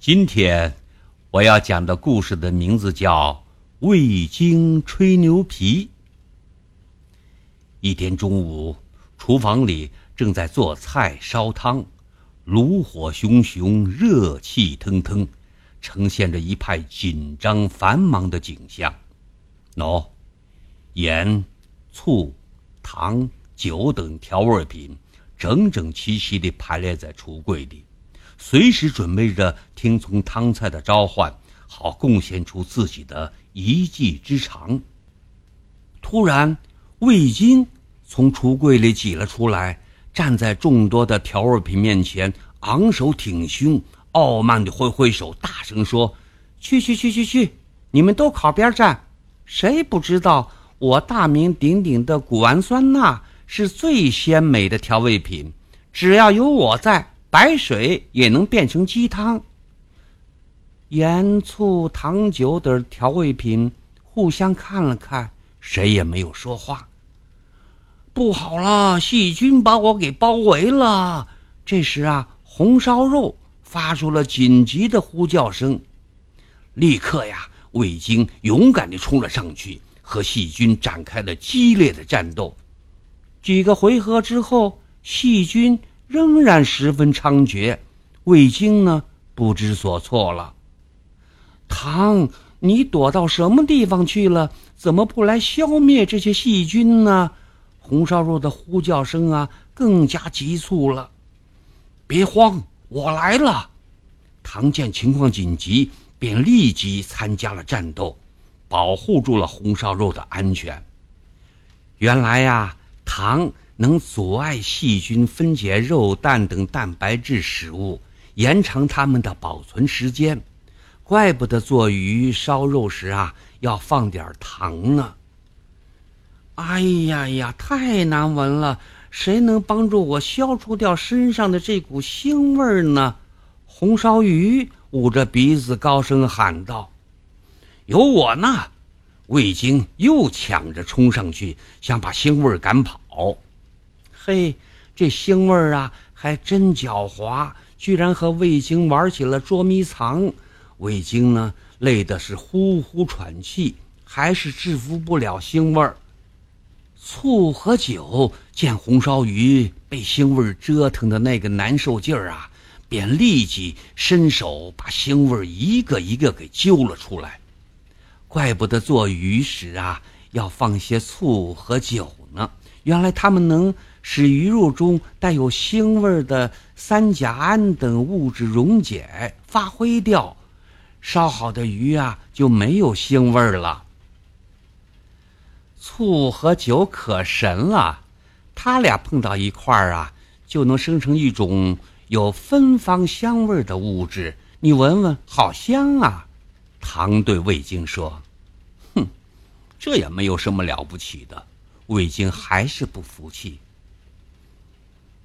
今天我要讲的故事的名字叫《味精吹牛皮》。一天中午，厨房里正在做菜烧汤，炉火熊熊，热气腾腾，呈现着一派紧张繁忙的景象。喏，盐、醋、糖、酒等调味品整整齐齐地排列在橱柜里。随时准备着听从汤菜的召唤，好贡献出自己的一技之长。突然，味精从橱柜里挤了出来，站在众多的调味品面前，昂首挺胸，傲慢地挥挥手，大声说：“去去去去去！你们都靠边站！谁不知道我大名鼎鼎的谷氨酸钠是最鲜美的调味品？只要有我在。”白水也能变成鸡汤。盐、醋、糖、酒等调味品互相看了看，谁也没有说话。不好了，细菌把我给包围了！这时啊，红烧肉发出了紧急的呼叫声。立刻呀，味精勇敢地冲了上去，和细菌展开了激烈的战斗。几个回合之后，细菌。仍然十分猖獗，味精呢不知所措了。唐，你躲到什么地方去了？怎么不来消灭这些细菌呢？红烧肉的呼叫声啊更加急促了。别慌，我来了。唐见情况紧急，便立即参加了战斗，保护住了红烧肉的安全。原来呀，唐。能阻碍细菌分解肉蛋等蛋白质食物，延长它们的保存时间。怪不得做鱼烧肉时啊要放点糖呢。哎呀呀，太难闻了！谁能帮助我消除掉身上的这股腥味呢？红烧鱼捂着鼻子高声喊道：“有我呢！”味精又抢着冲上去，想把腥味赶跑。嘿，这腥味儿啊，还真狡猾，居然和味精玩起了捉迷藏。味精呢，累的是呼呼喘气，还是制服不了腥味儿。醋和酒见红烧鱼被腥味折腾的那个难受劲儿啊，便立即伸手把腥味一个一个给揪了出来。怪不得做鱼时啊要放些醋和酒呢，原来他们能。使鱼肉中带有腥味的三甲胺等物质溶解发挥掉，烧好的鱼啊就没有腥味了。醋和酒可神了，它俩碰到一块儿啊，就能生成一种有芬芳香味的物质。你闻闻，好香啊！糖对味精说：“哼，这也没有什么了不起的。”味精还是不服气。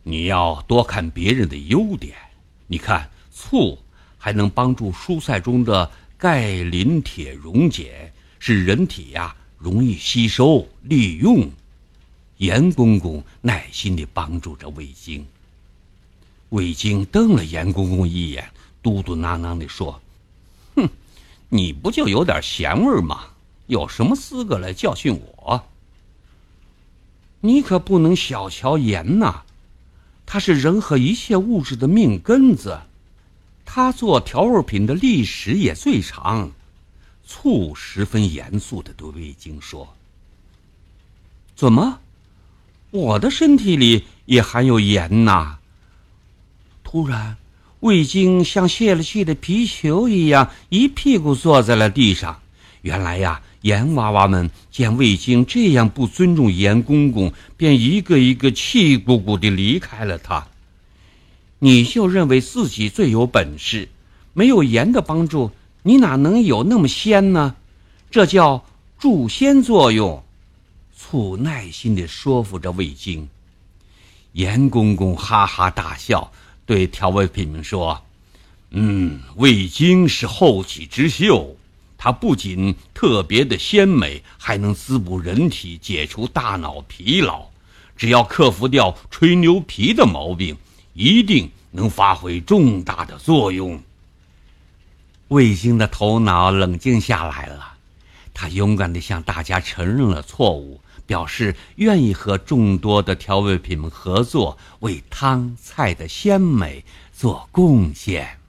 你要多看别人的优点。你看，醋还能帮助蔬菜中的钙、磷、铁溶解，使人体呀容易吸收利用。严公公耐心地帮助着味精。味精瞪了严公公一眼，嘟嘟囔囔地说：“哼，你不就有点咸味吗？有什么资格来教训我？你可不能小瞧盐呐！”它是人和一切物质的命根子，它做调味品的历史也最长。醋十分严肃地对味精说：“怎么，我的身体里也含有盐呐？”突然，味精像泄了气的皮球一样，一屁股坐在了地上。原来呀。盐娃娃们见味精这样不尊重盐公公，便一个一个气鼓鼓地离开了他。你就认为自己最有本事，没有盐的帮助，你哪能有那么鲜呢？这叫助鲜作用。醋耐心地说服着味精。盐公公哈哈大笑，对调味品们说：“嗯，味精是后起之秀。”它不仅特别的鲜美，还能滋补人体，解除大脑疲劳。只要克服掉吹牛皮的毛病，一定能发挥重大的作用。卫星的头脑冷静下来了，他勇敢地向大家承认了错误，表示愿意和众多的调味品们合作，为汤菜的鲜美做贡献。